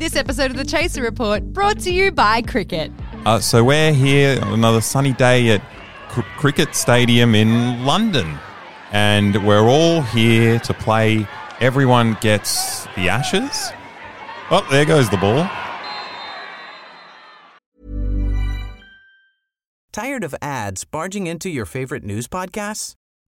This episode of the Chaser Report brought to you by Cricket. Uh, so we're here on another sunny day at Cr- Cricket Stadium in London, and we're all here to play. Everyone gets the Ashes. Oh, there goes the ball. Tired of ads barging into your favorite news podcasts?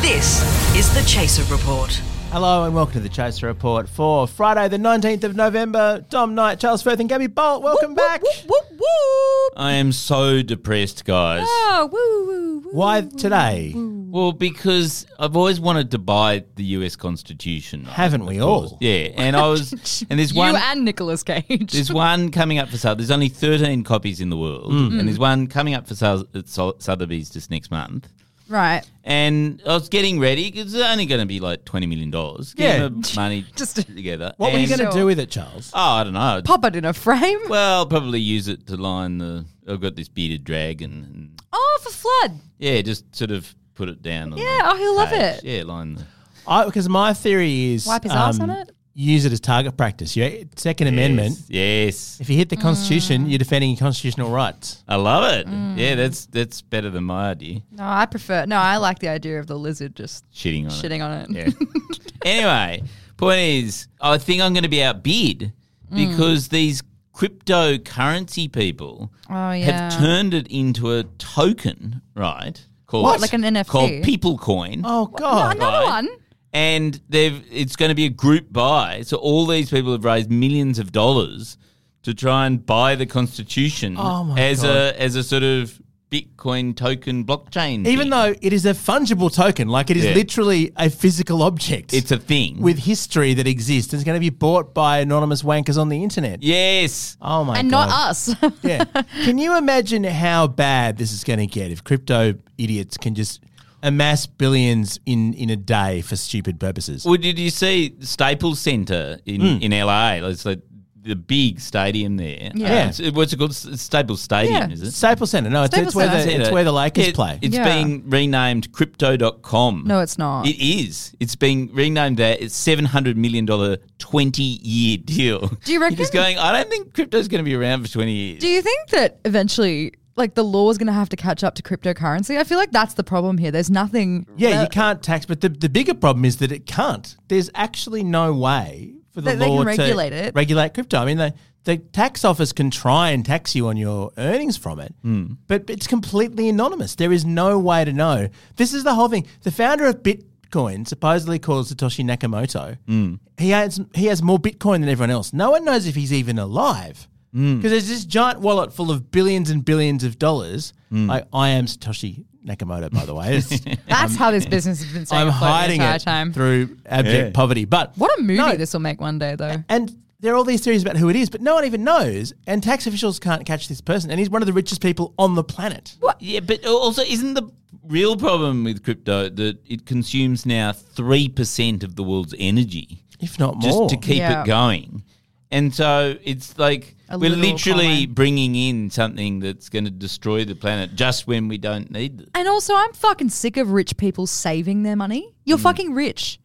This is the Chaser Report. Hello and welcome to the Chaser Report for Friday, the 19th of November. Dom Knight, Charles Firth, and Gabby Bolt, welcome back. Whoop, whoop, whoop. I am so depressed, guys. Oh, woo, woo, woo. Why today? Well, because I've always wanted to buy the US Constitution. right? Haven't we all? Yeah, and I was, and there's You one, and Nicolas Cage. there's one coming up for sale. There's only 13 copies in the world, hmm. and there's one coming up for sale at Sol- Sotheby's just next month. Right. And I was getting ready because it's only going to be like twenty million dollars. Yeah. money Just- together. What were you And- going to Sure. do with it, Charles? Oh, I don't know. Pop it in a frame. Well, I'll probably use it to line the. I've got this bearded dragon, and Oh, for flood. yeah, just sort of put it down. on Yeah, the oh, he'll love page. it. Yeah, line the. I, because my theory is um, Wipe his ass on it? Use it as target practice. Your Second Amendment. Yes, If you hit the Constitution, Mm. you're defending your constitutional rights. I love it. Mm. Yeah, that's that's better than my idea. No, I prefer. No, I like the idea of the lizard just Shitting on it. shitting on it. Yeah. anyway, point is, I think I'm going to be outbid Mm. because these cryptocurrency people Oh, yeah. have turned it into a token, right? Called, What, like an NFT? Called People Coin. Oh, God. Another Right. one. And they've it's going to be a group buy. So all these people have raised millions of dollars to try and buy the Constitution Oh as God. a as a sort of Bitcoin token blockchain. Even thing. though it is a fungible token, like it is Yeah. literally a physical object. it's a thing with history that exists. It's going to be bought by anonymous wankers on the internet. yes. Oh, my and God. not us. Yeah. Can you imagine how bad this is going to get if crypto idiots can just amass billions in, in a day for stupid purposes? Well, did you see Staples Center in, Hmm. in LA? It's like the big stadium there. Yeah. It's- what's it called? S- Staples Stadium, Yeah. is it? Staples Center. No, it's, Staples it's, where, the, it's where the Lakers It- play. It's Yeah. being renamed Crypto.com. no, it's not. It is. It's being renamed that. It's seven hundred million dollar twenty year deal. Do you You're just going? I don't think crypto's going to be around for twenty years. Do you think that eventually, like, the law is going to have to catch up to cryptocurrency? I feel like that's the problem here. There's nothing. yeah, you can't tax, but the, the bigger problem is that it can't. There's actually no way for the That they law can regulate to it. regulate crypto. I mean, the, the tax office can try and tax you on your earnings from it, Hmm. but it's completely anonymous. There is no way to know. This is the whole thing. The founder of Bitcoin, supposedly called Satoshi Nakamoto, Hmm. he has he has more Bitcoin than everyone else. No one knows if he's even alive. Hmm. Because there's this giant wallet full of billions and billions of dollars. Like I am Satoshi Nakamoto, by the way. It's- That's how this business has been staying I'm hiding the entire it time. through abject Yeah. poverty. But What a movie No. this will make one day, though. And there are all these theories about who it is, but no one even knows. And tax officials can't catch this person. And he's one of the richest people on the planet. Yeah, but also isn't the real problem with crypto that it consumes now three percent of the world's energy If not just more. to keep Yeah. it going? And so it's like A we're literal literally coal bringing in something that's going to destroy the planet just when we don't need it. And also, I'm fucking sick of rich people saving their money. You're Hmm. fucking rich.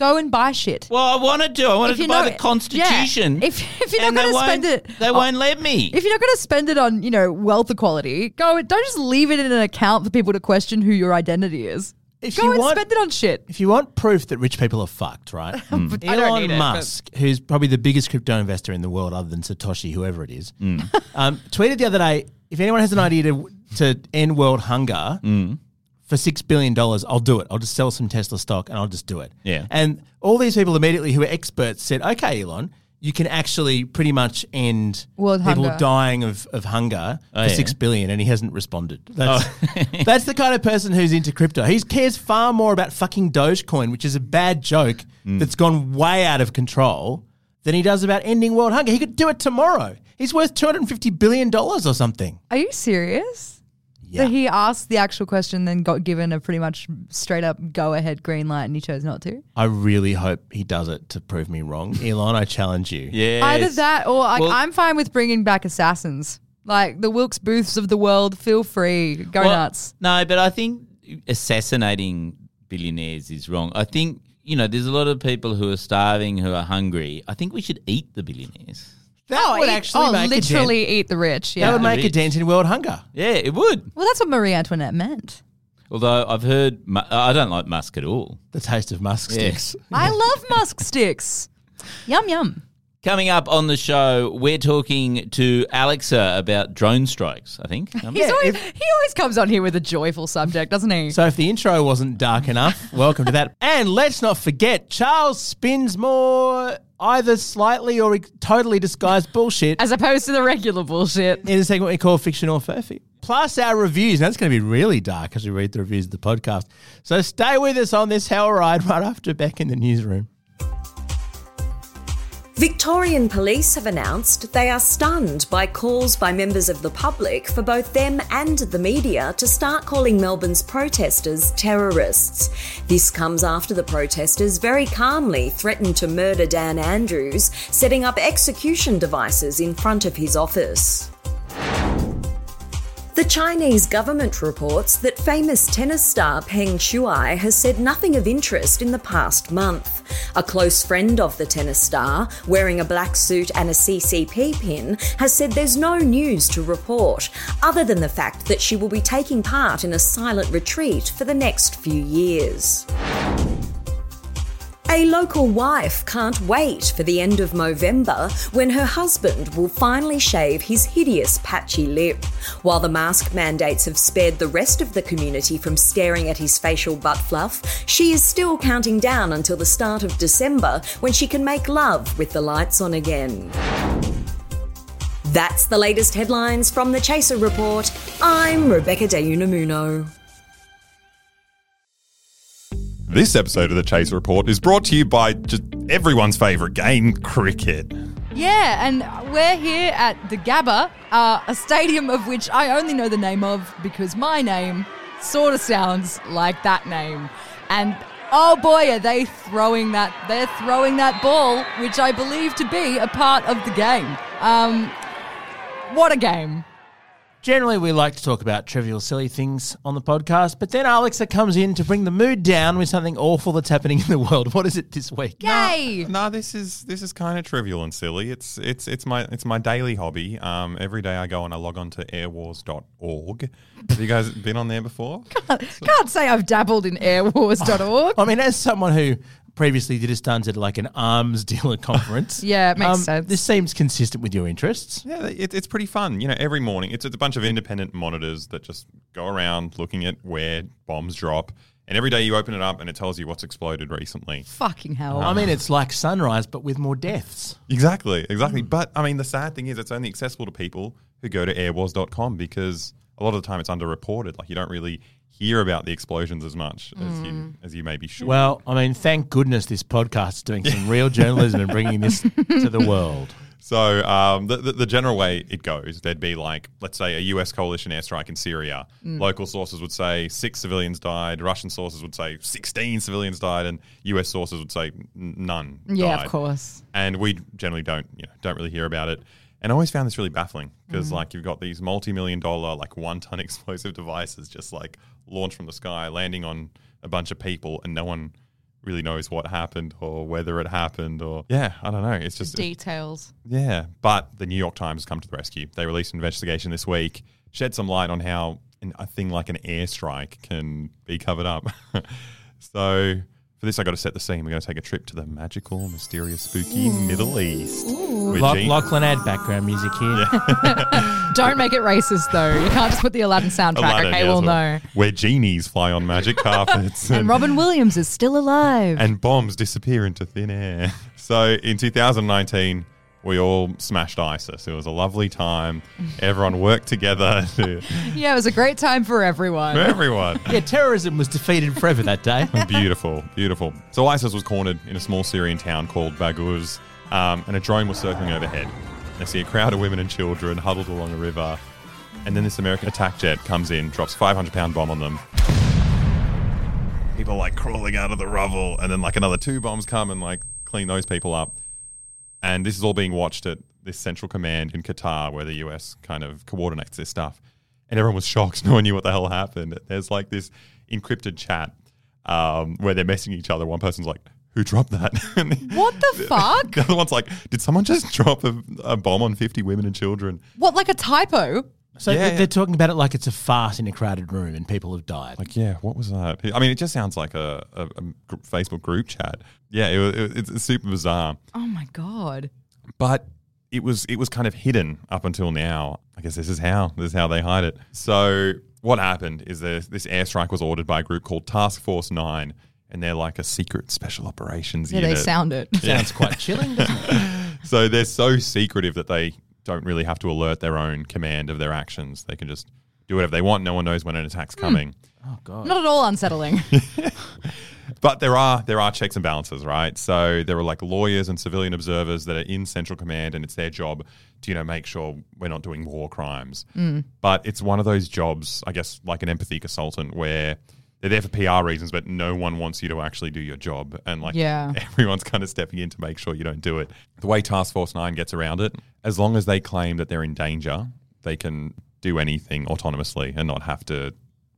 Go and buy shit. Well, I wanted to. Do. I wanted to buy know- the Constitution. yeah. If- if you're not they gonna spend it- they won't let me. If you're not going to spend it on, you know, wealth equality, go. Don't just leave it in an account for people to question who your identity is. If go you and want- spend it on shit. If you want proof that rich people are fucked, right? Don't Elon it, Musk, who's probably the biggest crypto investor in the world other than Satoshi, whoever it is, Mm. um, tweeted the other day if anyone has an idea to, to end world hunger Mm. for $6 billion, I'll do it. I'll just sell some Tesla stock and I'll just do it. Yeah. And all these people immediately who are experts said, okay, Elon, you can actually pretty much end World people hunger. dying of, of hunger Oh, for yeah. six billion, and he hasn't responded. That's, Oh. that's the kind of person who's into crypto. He cares far more about fucking Dogecoin, which is a bad joke Mm. that's gone way out of control, than he does about ending world hunger. He could do it tomorrow. He's worth two hundred and fifty billion dollars or something. Are you serious? Yeah. That he asked the actual question, then got given a pretty much straight up go ahead green light, and he chose not to. I really hope he does it to prove me wrong. Elon, I challenge you. Yeah. Either that, or like, Well- I'm fine with bringing back assassins, like the Wilkes Booths of the world. Feel free, go Well, nuts. No, but I think assassinating billionaires is wrong. I think, you know, there's a lot of people who are starving, who are hungry. I think we should eat the billionaires. That would eat- actually oh, make a literally dent. eat the rich. Yeah. That would the make a rich. dent in world hunger. Yeah, it would. well, that's what Marie Antoinette meant. Although I've heard, mu- I don't like musk at all. The taste of musk Yeah. sticks. I love musk sticks. Yum yum. Coming up on the show, we're talking to Aleksa about drone strikes, I think. Um, He's always, if- he always comes on here with a joyful subject, doesn't he? So if the intro wasn't dark enough, welcome to that. And let's not forget, Charles spins more either slightly or totally disguised bullshit As opposed to the regular bullshit. in a segment we call Fiction or Furphy. Plus our reviews. And that's going to be really dark as we read the reviews of the podcast. So stay with us on this hell ride right after Beck in the newsroom. Victorian police have announced they are stunned by calls by members of the public for both them and the media to start calling Melbourne's protesters terrorists. This comes after the protesters very calmly threatened to murder Dan Andrews, setting up execution devices in front of his office. The Chinese government reports that famous tennis star Peng Shuai has said nothing of interest in the past month. A close friend of the tennis star, wearing a black suit and a CCP pin, has said there's no news to report, other than the fact that she will be taking part in a silent retreat for the next few years. A local wife can't wait for the end of November when her husband will finally shave his hideous patchy lip. While the mask mandates have spared the rest of the community from staring at his facial butt fluff, she is still counting down until the start of December when she can make love with the lights on again. That's the latest headlines from the Chaser Report. I'm Rebecca De Unamuno. This episode of the Chaser Report is brought to you by just everyone's favourite game, cricket. Yeah, and we're here at the Gabba, uh, a stadium of which I only know the name of because my name sort of sounds like that name. And oh boy, are they throwing that! They're throwing that ball, which I believe to be a part of the game. Um, what a game! Generally, we like to talk about trivial, silly things on the podcast, but then Aleksa comes in to bring the mood down with something awful that's happening in the world. What is it this week? Yay! No, this is this is kind of trivial and silly. It's it's it's my it's my daily hobby. Um, every day I go and I log on to airwars.org. Have you guys been on there before? Can't say I've dabbled in airwars.org. I mean, as someone who previously did a stunt at like an arms dealer conference, Yeah, it makes um, sense. This seems consistent with your interests. Yeah, it, it's pretty fun. You know, every morning it's, it's a bunch of independent monitors that just go around looking at where bombs drop. And every day you open it up and it tells you what's exploded recently. Fucking hell. I mean, it's like sunrise, but with more deaths. Exactly, exactly. But I mean, the sad thing is, it's only accessible to people who go to airwars.com because a lot of the time it's underreported. Like you don't really hear about the explosions as much as you as you maybe should. Well, I mean, thank goodness this podcast is doing some real journalism and bringing this to the world. So um, the, the the general way it goes, there'd be like, let's say, a U.S. coalition airstrike in Syria. Local sources would say six civilians died. Russian sources would say sixteen civilians died, and U.S. sources would say none. yeah, died. of course. and we generally don't you know don't really hear about it and i always found this really baffling because Mm. like you've got these multi-million dollar like one ton explosive devices just like launched from the sky landing on a bunch of people and no one really knows what happened or whether it happened or yeah i don't know. It's just Details. yeah but the new york times has come to the rescue. They released an investigation this week shed some light on how an, a thing like an airstrike can be covered up. So for this i got to set the scene we're going to take a trip to the magical mysterious spooky middle east with Loch- Jean- Lachlan add background music here. Don't make it racist though. You can't just put the Aladdin soundtrack. Aladdin, okay, yeah, we'll as well. know. Where genies fly on magic carpets And Robin Williams is still alive. and bombs disappear into thin air. So in 2019, we all smashed ISIS. It was a lovely time. Everyone worked together to, yeah, it was a great time for everyone. for everyone. yeah, terrorism was defeated forever that day. beautiful, beautiful. So ISIS was cornered in a small Syrian town called Baghuz, um, and a drone was circling overhead. They see a crowd of women and children huddled along a river. And then this American attack jet comes in, drops 500 pound bomb on them. People like crawling out of the rubble. And then like another two bombs come and like clean those people up. And this is all being watched at this central command in Qatar where the US kind of coordinates this stuff. And everyone was shocked. No one knew what the hell happened. There's like this encrypted chat um, where they're messaging each other. One person's like, who dropped that? What the fuck? the other one's like, did someone just drop a, a bomb on 50 women and children? What, like a typo? So Yeah, they're, yeah. talking about it like it's a farce in a crowded room and people have died. Like, yeah, what was that? I mean, it just sounds like a, a, a gr- Facebook group chat. Yeah, it, was- it, it's super bizarre. Oh my God. but it was it was kind of hidden up until now. I guess this is how this is how they hide it. So what happened is this this airstrike was ordered by a group called Task Force Nine, and they're like a secret special operations Yeah, unit. they sound it. Sounds quite chilling, doesn't it? so they're so secretive that they don't really have to alert their own command of their actions. They can just do whatever they want. No one knows when an attack's hmm. coming. Oh god. Not at all unsettling. But there are there are checks and balances, right? So there are like lawyers and civilian observers that are in Central Command, and it's their job to you know make sure we're not doing war crimes. Hmm. But it's one of those jobs, I guess, like an empathy consultant, where they're there for PR reasons, but no one wants you to actually do your job, and like Yeah. everyone's kind of stepping in to make sure you don't do it. The way Task Force Nine gets around it, as long as they claim that they're in danger, they can do anything autonomously and not have to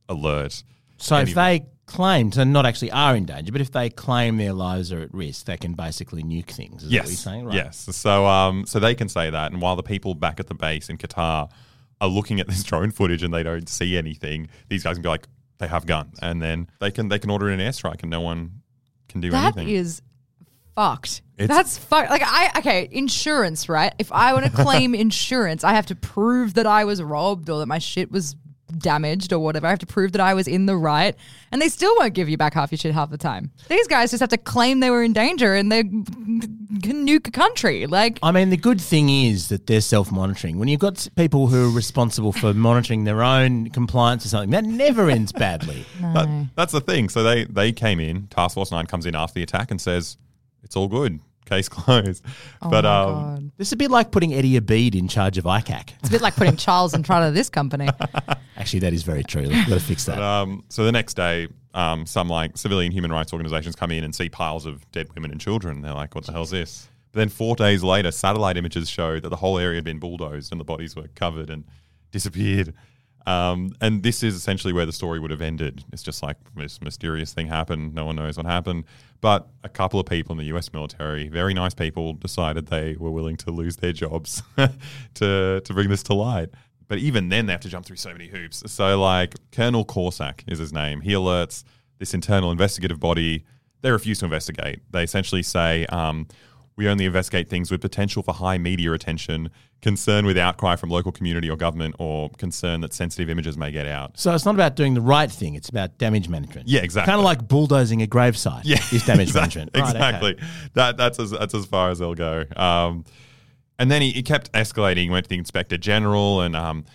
alert. So if they claim, so not actually are in danger, but if they claim their lives are at risk, they can basically nuke things. Is that what you're saying? Right. Yes. So um so they can say that and while the people back at the base in Qatar are looking at this drone footage and they don't see anything, these guys can be like, they have guns. And then they can they can order an airstrike and no one can do That anything. is fucked. It's- That's fucked. Like I okay, insurance, right? If I want to claim insurance, I have to prove that I was robbed or that my shit was damaged or whatever. I have to prove that I was in the right, and they still won't give you back half your shit half the time. These guys just have to claim they were in danger and they can nuke a country. Like I mean, the good thing is that they're self monitoring. When you've got people who are responsible for monitoring their own compliance or something, that never ends badly. That- that's the thing. So they they came in, Task Force Nine comes in after the attack and says, It's all good. Case closed. oh but my um God. This is a bit like putting Eddie Obeid in charge of ICAC. it's a bit like putting Charles in front of this company. Actually, that is very true. We've got to fix that. Um, so the next day, um, some like civilian human rights organizations come in and see piles of dead women and children. They're like, "What the hell's this?" But then four days later, satellite images show that the whole area had been bulldozed and the bodies were covered and disappeared. Um, and this is essentially where the story would have ended. It's just like this mysterious thing happened. No one knows what happened. But a couple of people in the U.S. military, very nice people, decided they were willing to lose their jobs to to bring this to light. But even then, they have to jump through so many hoops. So, like Colonel Korsak is his name. He alerts this internal investigative body. They refuse to investigate. They essentially say, um, "We only investigate things with potential for high media attention, concern with outcry from local community or government, or concern that sensitive images may get out." So it's not about doing the right thing; it's about damage management. Yeah, exactly. Kind of like bulldozing a gravesite. Yeah, is damage exact- management. Right, okay. exactly. That that's as that's as far as they'll go. Um, and then he, he kept escalating. Went to the inspector general, and um,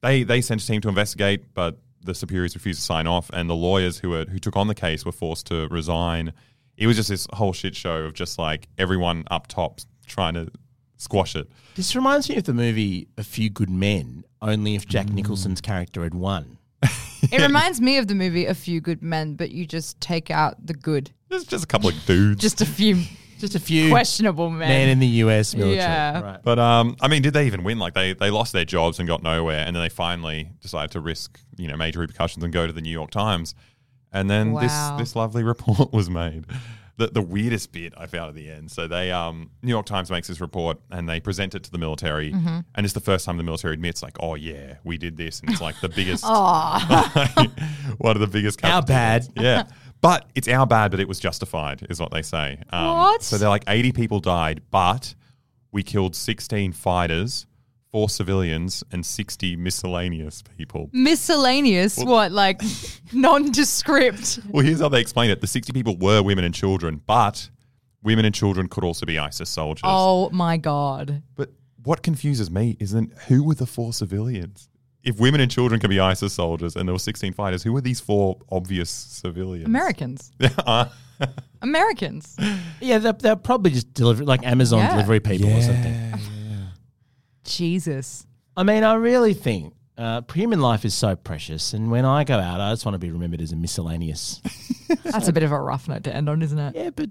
they they sent a team to investigate, but the superiors refused to sign off, and the lawyers who were who took on the case were forced to resign. It was just this whole shit show of just like everyone up top trying to squash it. This reminds me of the movie A Few Good Men, only if Mm. Jack Nicholson's character had won. It reminds me of the movie A Few Good Men, but you just take out the good. There's just a couple of dudes. Just a few Just a few questionable men. men in the US military. Yeah. Right. But um, I mean, did they even win? Like they they lost their jobs and got nowhere, and then they finally decided to risk you know major repercussions and go to the New York Times, and then Wow. this this lovely report was made. The, the weirdest bit I found at the end. So they um New York Times makes this report and they present it to the military, Mm-hmm. and it's the first time the military admits like, oh yeah, we did this, and it's like the biggest, one of the biggest. Our bad. Yeah. But it's our bad, but it was justified, is what they say. Um, What? So they're like 80 people died, but we killed 16 fighters, four civilians, and 60 miscellaneous people. Miscellaneous, what, like nondescript? Well, here's how they explain it the 60 people were women and children, but women and children could also be ISIS soldiers. Oh my God. But what confuses me is then who were the four civilians? If women and children can be ISIS soldiers and there were 16 fighters, who were these four obvious civilians? Americans. Americans. Yeah, they're, they're probably just delivery, like Amazon Yeah. delivery people or something. Jesus. I mean, I really think uh, human life is so precious, and when I go out, I just want to be remembered as a miscellaneous. That's a bit of a rough note to end on, isn't it? yeah, but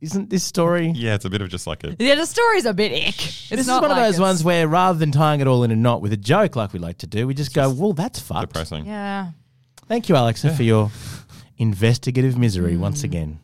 isn't this story? Yeah, it's a bit of just like a. Yeah, the story's a bit ick. It's this is not one of those it's- ones where rather than tying it all in a knot with a joke like we like to do, we just go, "Well, that's fucked." Depressing. Yeah. Thank you, Aleksa, for your investigative misery once again.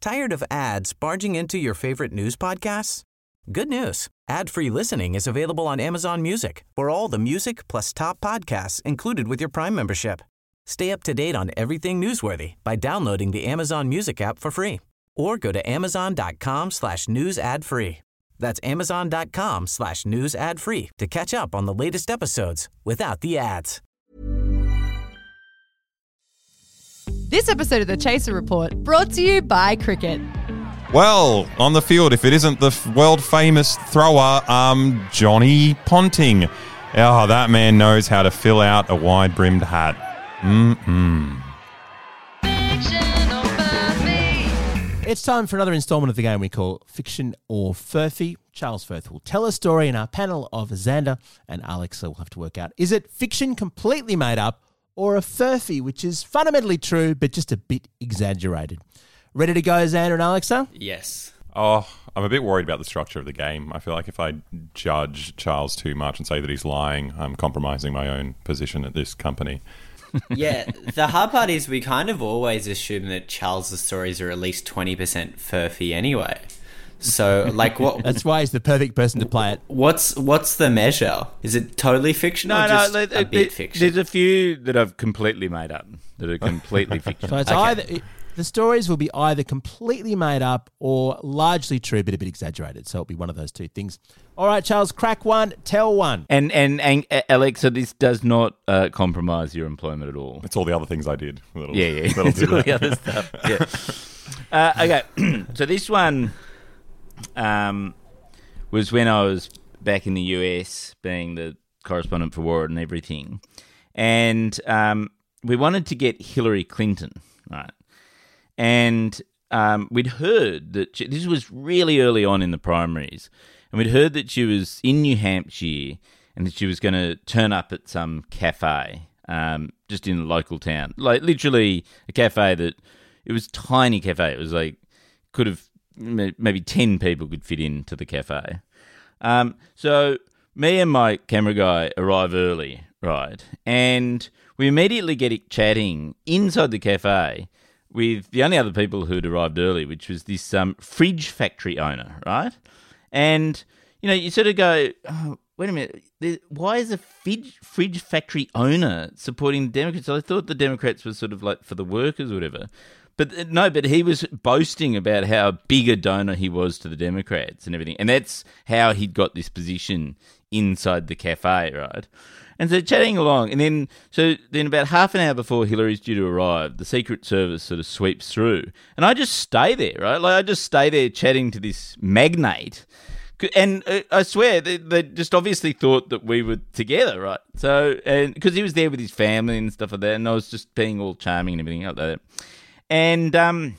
Tired of ads barging into your favorite news podcasts? Good news. Ad-free listening is available on Amazon Music for all the music plus top podcasts included with your Prime membership. Stay up to date on everything newsworthy by downloading the Amazon Music app for free or go to amazon.com slash news ad free. That's amazon.com slash news ad free to catch up on the latest episodes without the ads. This episode of the Chaser Report brought to you by Cricket. Well, on the field, if it isn't the world famous thrower, um, Johnny Ponting. Oh, that man knows how to fill out a wide brimmed hat. Mm-mm. It's time for another installment of the game we call Fiction or Furphy. Charles Firth will tell a story, and our panel of Xander and Aleksa will have to work out is it fiction completely made up or a furphy, which is fundamentally true but just a bit exaggerated? Ready to go, Xander and Aleksa? Yes. Oh, I'm a bit worried about the structure of the game. I feel like if I judge Charles too much and say that he's lying, I'm compromising my own position at this company. Yeah, the hard part is we kind of always assume that Charles's stories are at least 20% furphy anyway. So, like, what? That's why he's the perfect person to play it. What's what's the measure? Is it totally fiction No, or no, just there- a there- bit fiction? there's a few that I've completely made up that are completely So fictional. it's Okay. either it, the stories will be either completely made up or largely true but a bit exaggerated. So it'll be one of those two things. All right, Charles, crack one, tell one. And and and uh, Aleksa, this does not uh, compromise your employment at all. It's all the other things I did. That'll, Yeah, yeah, that'll do all that. the other stuff. Yeah. Uh, okay, so this one um, was when I was back in the US, being the correspondent for War and everything, and um, we wanted to get Hillary Clinton, right? And um, we'd heard that she, this was really early on in the primaries, and we'd heard that she was in New Hampshire and that she was going to turn up at some cafe um, just in a local town, like literally a cafe that it was tiny cafe. It was like could have maybe ten people could fit into the cafe. Um, so me and my camera guy arrive early, right? And we immediately get it chatting inside the cafe with the only other people who'd arrived early, which was this um, fridge factory owner, right? And you know, you sort of go, oh, wait a minute, why is a fridge, fridge factory owner supporting the Democrats? I thought the Democrats were sort of like for the workers or whatever. But uh, no, but he was boasting about how big a donor he was to the Democrats and everything. And that's how he'd got this position inside the cafe, right? And so chatting along, and then so then about half an hour before Hillary's due to arrive, the Secret Service sort of sweeps through, and I just stay there, right? Like I just stay there chatting to this magnate, and uh, I swear they, they just obviously thought that we were together, right? So and because he was there with his family and stuff like that, and I was just being all charming and everything like that, and um,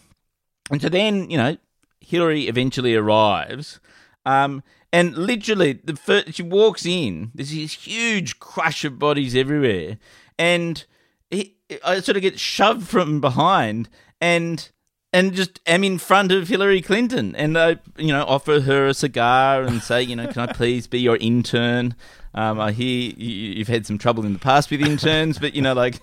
and so then you know Hillary eventually arrives, um, and literally the first, she walks in. There's this huge crush of bodies everywhere, and he, I sort of get shoved from behind, and and just am in front of Hillary Clinton, and I you know offer her a cigar and say you know can I please be your intern? Um, I hear you, you've had some trouble in the past with interns, but you know like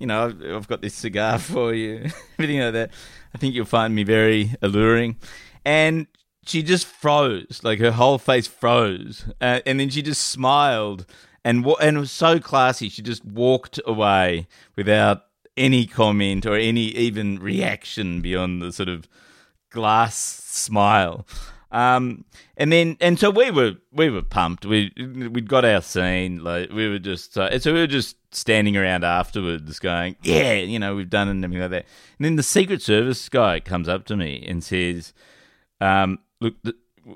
you know, I've, I've got this cigar for you, everything like that. I think you'll find me very alluring. And she just froze, like her whole face froze, uh, and then she just smiled, and wa- and was so classy. She just walked away without any comment or any even reaction beyond the sort of glass smile. Um, and then, and so we were, we were pumped. We, we'd got our scene. Like we were just, uh, so we were just standing around afterwards going, yeah, you know, we've done it and everything like that. And then the Secret Service guy comes up to me and says, um, look,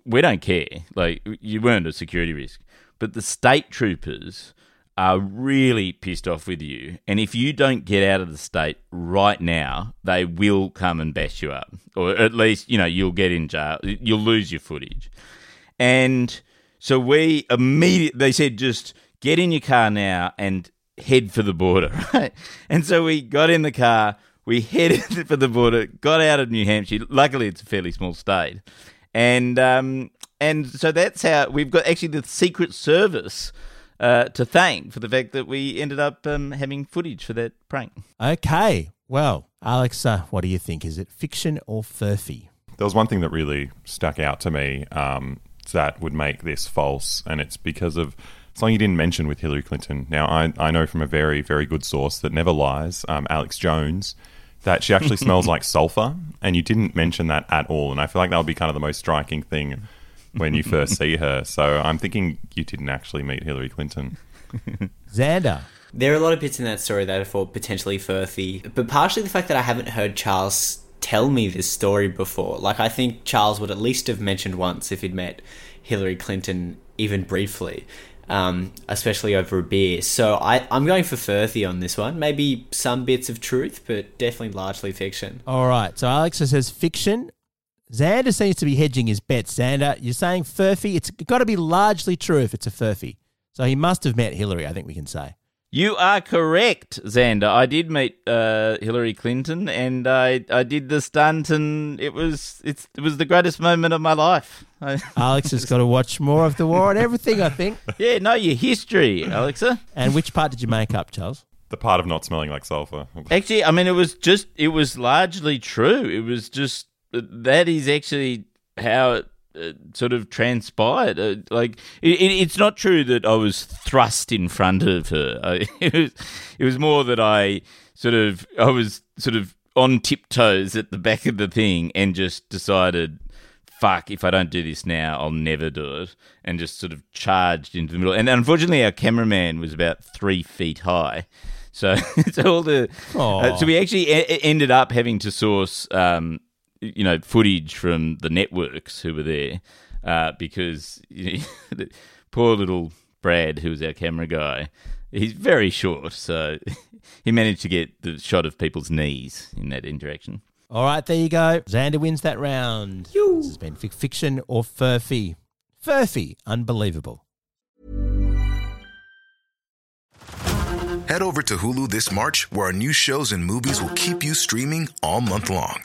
we don't care. Like you weren't a security risk, but the state troopers are really pissed off with you. And if you don't get out of the state right now, they will come and bash you up. Or at least, you know, you'll get in jail. You'll lose your footage. And so we immediately, they said, just get in your car now and head for the border, right? And so we got in the car, we headed for the border, got out of New Hampshire. Luckily, it's a fairly small state. And, um, and so that's how we've got actually the Secret Service uh, to thank for the fact that we ended up um, having footage for that prank. Okay. Well, Alex, uh, what do you think? Is it fiction or furphy? There was one thing that really stuck out to me um, that would make this false, and it's because of something you didn't mention with Hillary Clinton. Now, I, I know from a very, very good source that never lies, um, Alex Jones, that she actually smells like sulfur, and you didn't mention that at all. And I feel like that would be kind of the most striking thing when you first see her. So I'm thinking you didn't actually meet Hillary Clinton. Xander. There are a lot of bits in that story that I thought potentially furphy, but partially the fact that I haven't heard Charles tell me this story before. Like, I think Charles would at least have mentioned once if he'd met Hillary Clinton, even briefly, um, especially over a beer. So I, I'm going for furphy on this one. Maybe some bits of truth, but definitely largely fiction. All right. So Aleksa says fiction. Xander seems to be hedging his bets. Xander, you're saying furphy. It's got to be largely true if it's a furphy. So he must have met Hillary, I think we can say. You are correct, Xander. I did meet uh, Hillary Clinton, and I I did the stunt, and it was it's it was the greatest moment of my life. Alex has got to watch more of the war and everything. I think. Yeah, know your history, Aleksa. And which part did you make up, Charles? The part of not smelling like sulfur. Actually, I mean, it was just it was largely true. It was just that is actually how it uh, sort of transpired. Uh, like it, it, it's not true that I was thrust in front of her. I, it was it was more that I sort of I was sort of on tiptoes at the back of the thing and just decided. Fuck! If I don't do this now, I'll never do it. And just sort of charged into the middle. And unfortunately, our cameraman was about three feet high, so so all the uh, so we actually a- ended up having to source um, you know footage from the networks who were there uh, because you know, poor little Brad, who was our camera guy, he's very short, so he managed to get the shot of people's knees in that interaction. All right, there you go. Xander wins that round. This has been fiction or furphy. Furphy, unbelievable. Head over to Hulu this March, where our new shows and movies will keep you streaming all month long.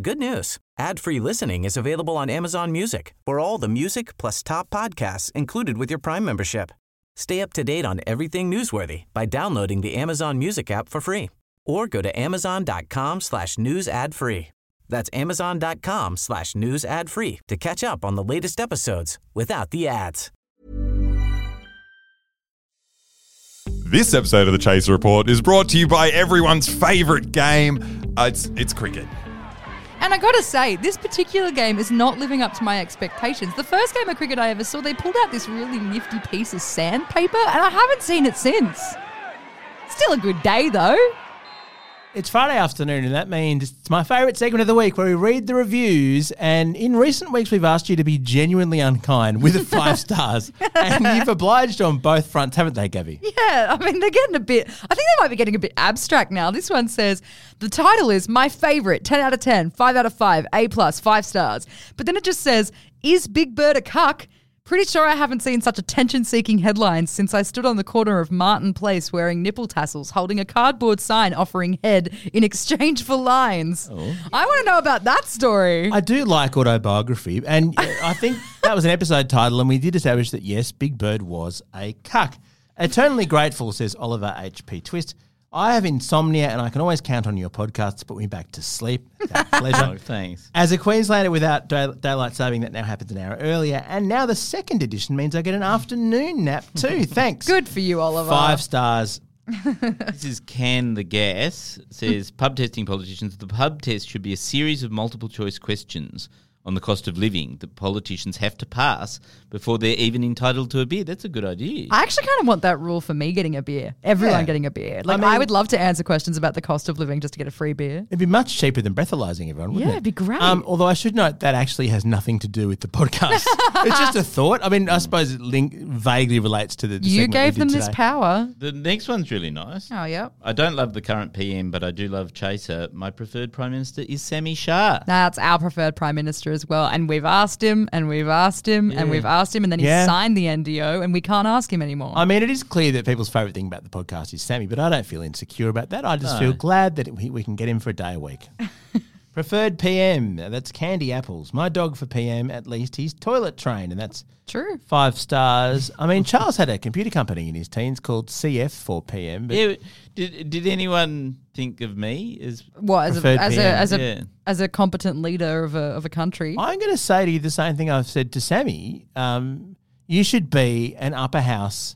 Good news. Ad-free listening is available on Amazon Music for all the music plus top podcasts included with your Prime membership. Stay up to date on everything newsworthy by downloading the Amazon Music app for free or go to amazon.com slash news ad free. That's amazon.com slash news ad free to catch up on the latest episodes without the ads. This episode of the Chaser Report is brought to you by everyone's favourite game. Uh, it's it's cricket. And I gotta say, this particular game is not living up to my expectations. The first game of cricket I ever saw, they pulled out this really nifty piece of sandpaper, and I haven't seen it since. Still a good day, though. It's Friday afternoon, and that means it's my favourite segment of the week where we read the reviews. And in recent weeks, we've asked you to be genuinely unkind with five stars. and you've obliged on both fronts, haven't they, Gabby? Yeah, I mean, they're getting a bit, I think they might be getting a bit abstract now. This one says the title is My Favorite, 10 out of 10, 5 out of 5, A plus, 5 stars. But then it just says, Is Big Bird a cuck? Pretty sure I haven't seen such attention seeking headlines since I stood on the corner of Martin Place wearing nipple tassels, holding a cardboard sign offering head in exchange for lines. Oh. I want to know about that story. I do like autobiography, and I think that was an episode title, and we did establish that yes, Big Bird was a cuck. Eternally grateful, says Oliver H.P. Twist. I have insomnia, and I can always count on your podcast to put me back to sleep. Pleasure. Oh, thanks. As a Queenslander without day- daylight saving, that now happens an hour earlier, and now the second edition means I get an afternoon nap too. Thanks. Good for you, Oliver. Five stars. This is Can the Gas. It says pub testing politicians. The pub test should be a series of multiple choice questions on the cost of living that politicians have to pass before they're even entitled to a beer. That's a good idea. I actually kind of want that rule for me getting a beer. Everyone Yeah. getting a beer. Like I, mean- would love to answer questions about the cost of living just to get a free beer. It'd be much cheaper than breathalyzing everyone, wouldn't Yeah, it? it'd be great. Um, although I should note that actually has nothing to do with the podcast. it's just a thought. I mean, I suppose it link vaguely relates to the. the You gave did them this power. the next one's really nice. Oh, yep. I don't love the current PM, but I do love Chaser. My preferred Prime Minister is Sami Shah. That's our preferred prime minister as well. And we've asked him and we've asked him and we've asked him and then he Yeah. signed the NDO and we can't ask him anymore. I mean, it is clear that people's favourite thing about the podcast is Sami, but I don't feel insecure about that. I just feel glad that we, we can get him for a day a week. Preferred PM, that's Candy Apples. My dog for PM, at least, he's toilet trained, and that's True. five stars. I mean, Charles had a computer company in his teens called CF for PM. But Yeah, did did anyone think of me as What as a, Preferred as a PM, as a yeah. as a competent leader of a of a country? I'm going to say to you the same thing I've said to Sami. Um, you should be an upper house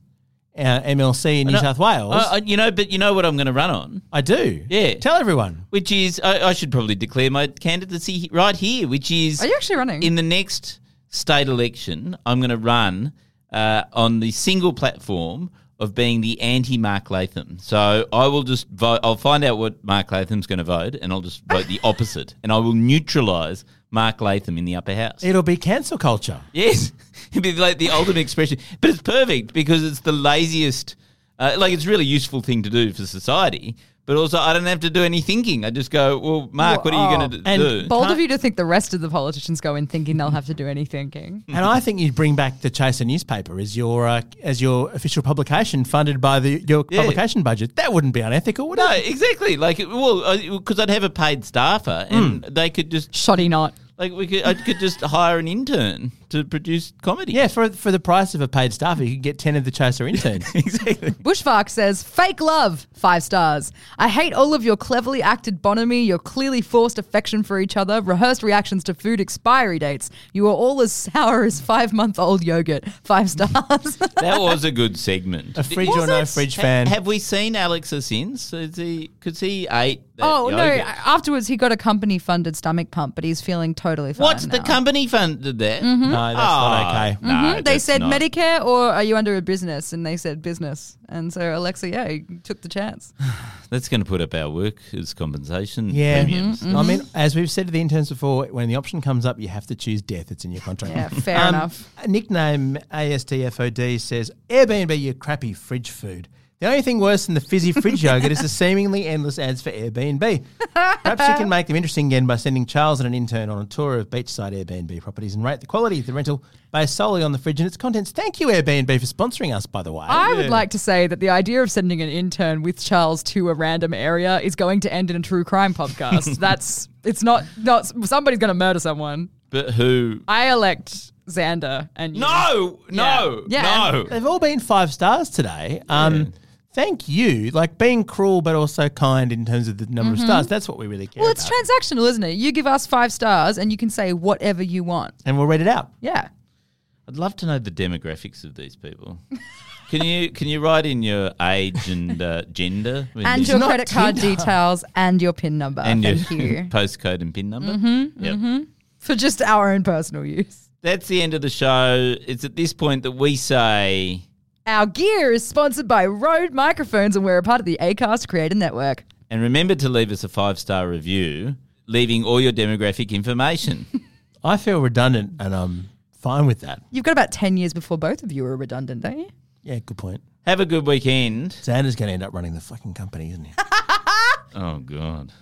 uh, MLC in New South Wales. I- I- you know, but you know what I'm going to run on, I do. Yeah. Tell everyone. which is I, I should probably declare my candidacy right here, which is Are you actually running? in the next state election. I'm going to run uh, on the single platform of being the anti Mark Latham. So I will just vote. I'll find out what Mark Latham's going to vote, and I'll just vote the opposite, and I will neutralise Mark Latham in the upper house. It'll be cancel culture. Yes, it'd be like the ultimate expression, but it's perfect because it's the laziest. Uh, like it's a really useful thing to do for society, but also I don't have to do any thinking. I just go, well, Mark, what are you going to do? And do? Bold of you to think the rest of the politicians go in thinking they'll have to do any thinking. And I think you'd bring back the Chaser newspaper as your uh, as your official publication funded by the your Yeah. publication budget. That wouldn't be unethical, would No, it? No, exactly. Like, well, because I'd have a paid staffer, and Hmm. they could just Shoddy not. Like we could, I could just hire an intern to produce comedy. Yeah, for for the price of a paid staffer, you could get ten of the Chaser interns. exactly. Bushvark says, fake love, five stars. I hate all of your cleverly acted bonhomie, your clearly forced affection for each other, rehearsed reactions to food expiry dates. You are all as sour as five month old yogurt, five stars. That was a good segment. a fridge or no fridge Ha- fan. have we seen Aleksa since? Is he? Because he ate. That oh, no. Afterwards, he got a company funded stomach pump, but he's feeling totally fine. What's the now. company funded that? no, that's not okay. No, Mhm. They that's said not. Medicare or are you under a business? And they said business. And so Aleksa, yeah, he took the chance. That's going to put up our workers' compensation Yeah, premiums. I mean, as we've said to the interns before, when the option comes up, you have to choose death. It's in your contract. Yeah, fair Um, enough. Nickname ASTFOD says Airbnb, your crappy fridge food. The only thing worse than the fizzy fridge yogurt is the seemingly endless ads for Airbnb. Perhaps you can make them interesting again by sending Charles and an intern on a tour of beachside Airbnb properties and rate the quality of the rental based solely on the fridge and its contents. Thank you, Airbnb, for sponsoring us, by the way. I would like to say that the idea of sending an intern with Charles to a random area is going to end in a true crime podcast. That's it's not not somebody's going to murder someone. But who? I elect Xander and you. No, no, Yeah. no. They've all been five stars today. Um, Thank you. Like being cruel but also kind in terms of the number of stars. That's what we really care about. Well, it's about. transactional, isn't it? You give us five stars and you can say whatever you want. and we'll read it out. Yeah. I'd love to know the demographics of these people. Can you can you write in your age and uh, gender when And you- your not credit card Tinder. details and your PIN number. and your Thank you. postcode and pin number? Mm-hmm, yep. For just our own personal use. That's the end of the show. It's at this point that we say Our gear is sponsored by Rode Microphones and we're a part of the ACAST Creator Network. And remember to leave us a five star review, leaving all your demographic information. I feel redundant and I'm fine with that. You've got about 10 years before both of you are redundant, don't you? Yeah, good point. Have a good weekend. Xander's going to end up running the fucking company, isn't he? Oh, God.